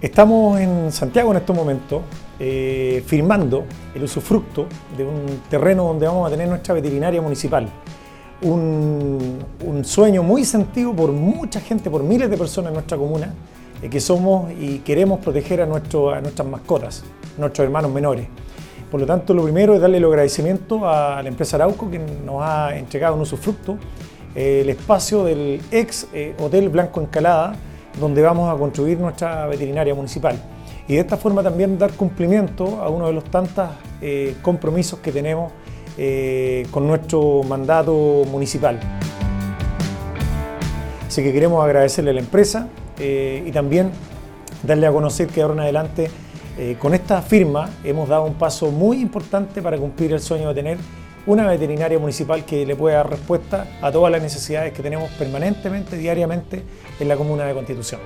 Estamos en Santiago en estos momentos eh, firmando el usufructo de un terreno donde vamos a tener nuestra veterinaria municipal. Un, sueño muy sentido por mucha gente, por miles de personas en nuestra comuna, eh, que somos y queremos proteger a, nuestro, a nuestras mascotas, nuestros hermanos menores. Por lo tanto, lo primero es darle el agradecimiento a la empresa Arauco que nos ha entregado un usufructo, eh, el espacio del ex Hotel Blanco Encalada, donde vamos a construir nuestra veterinaria municipal. Y de esta forma también dar cumplimiento a uno de los tantos eh, compromisos que tenemos eh, con nuestro mandato municipal. Así que queremos agradecerle a la empresa eh, y también darle a conocer que ahora en adelante con esta firma hemos dado un paso muy importante para cumplir el sueño de tener una veterinaria municipal que le pueda dar respuesta a todas las necesidades que tenemos permanentemente, diariamente en la comuna de Constitución.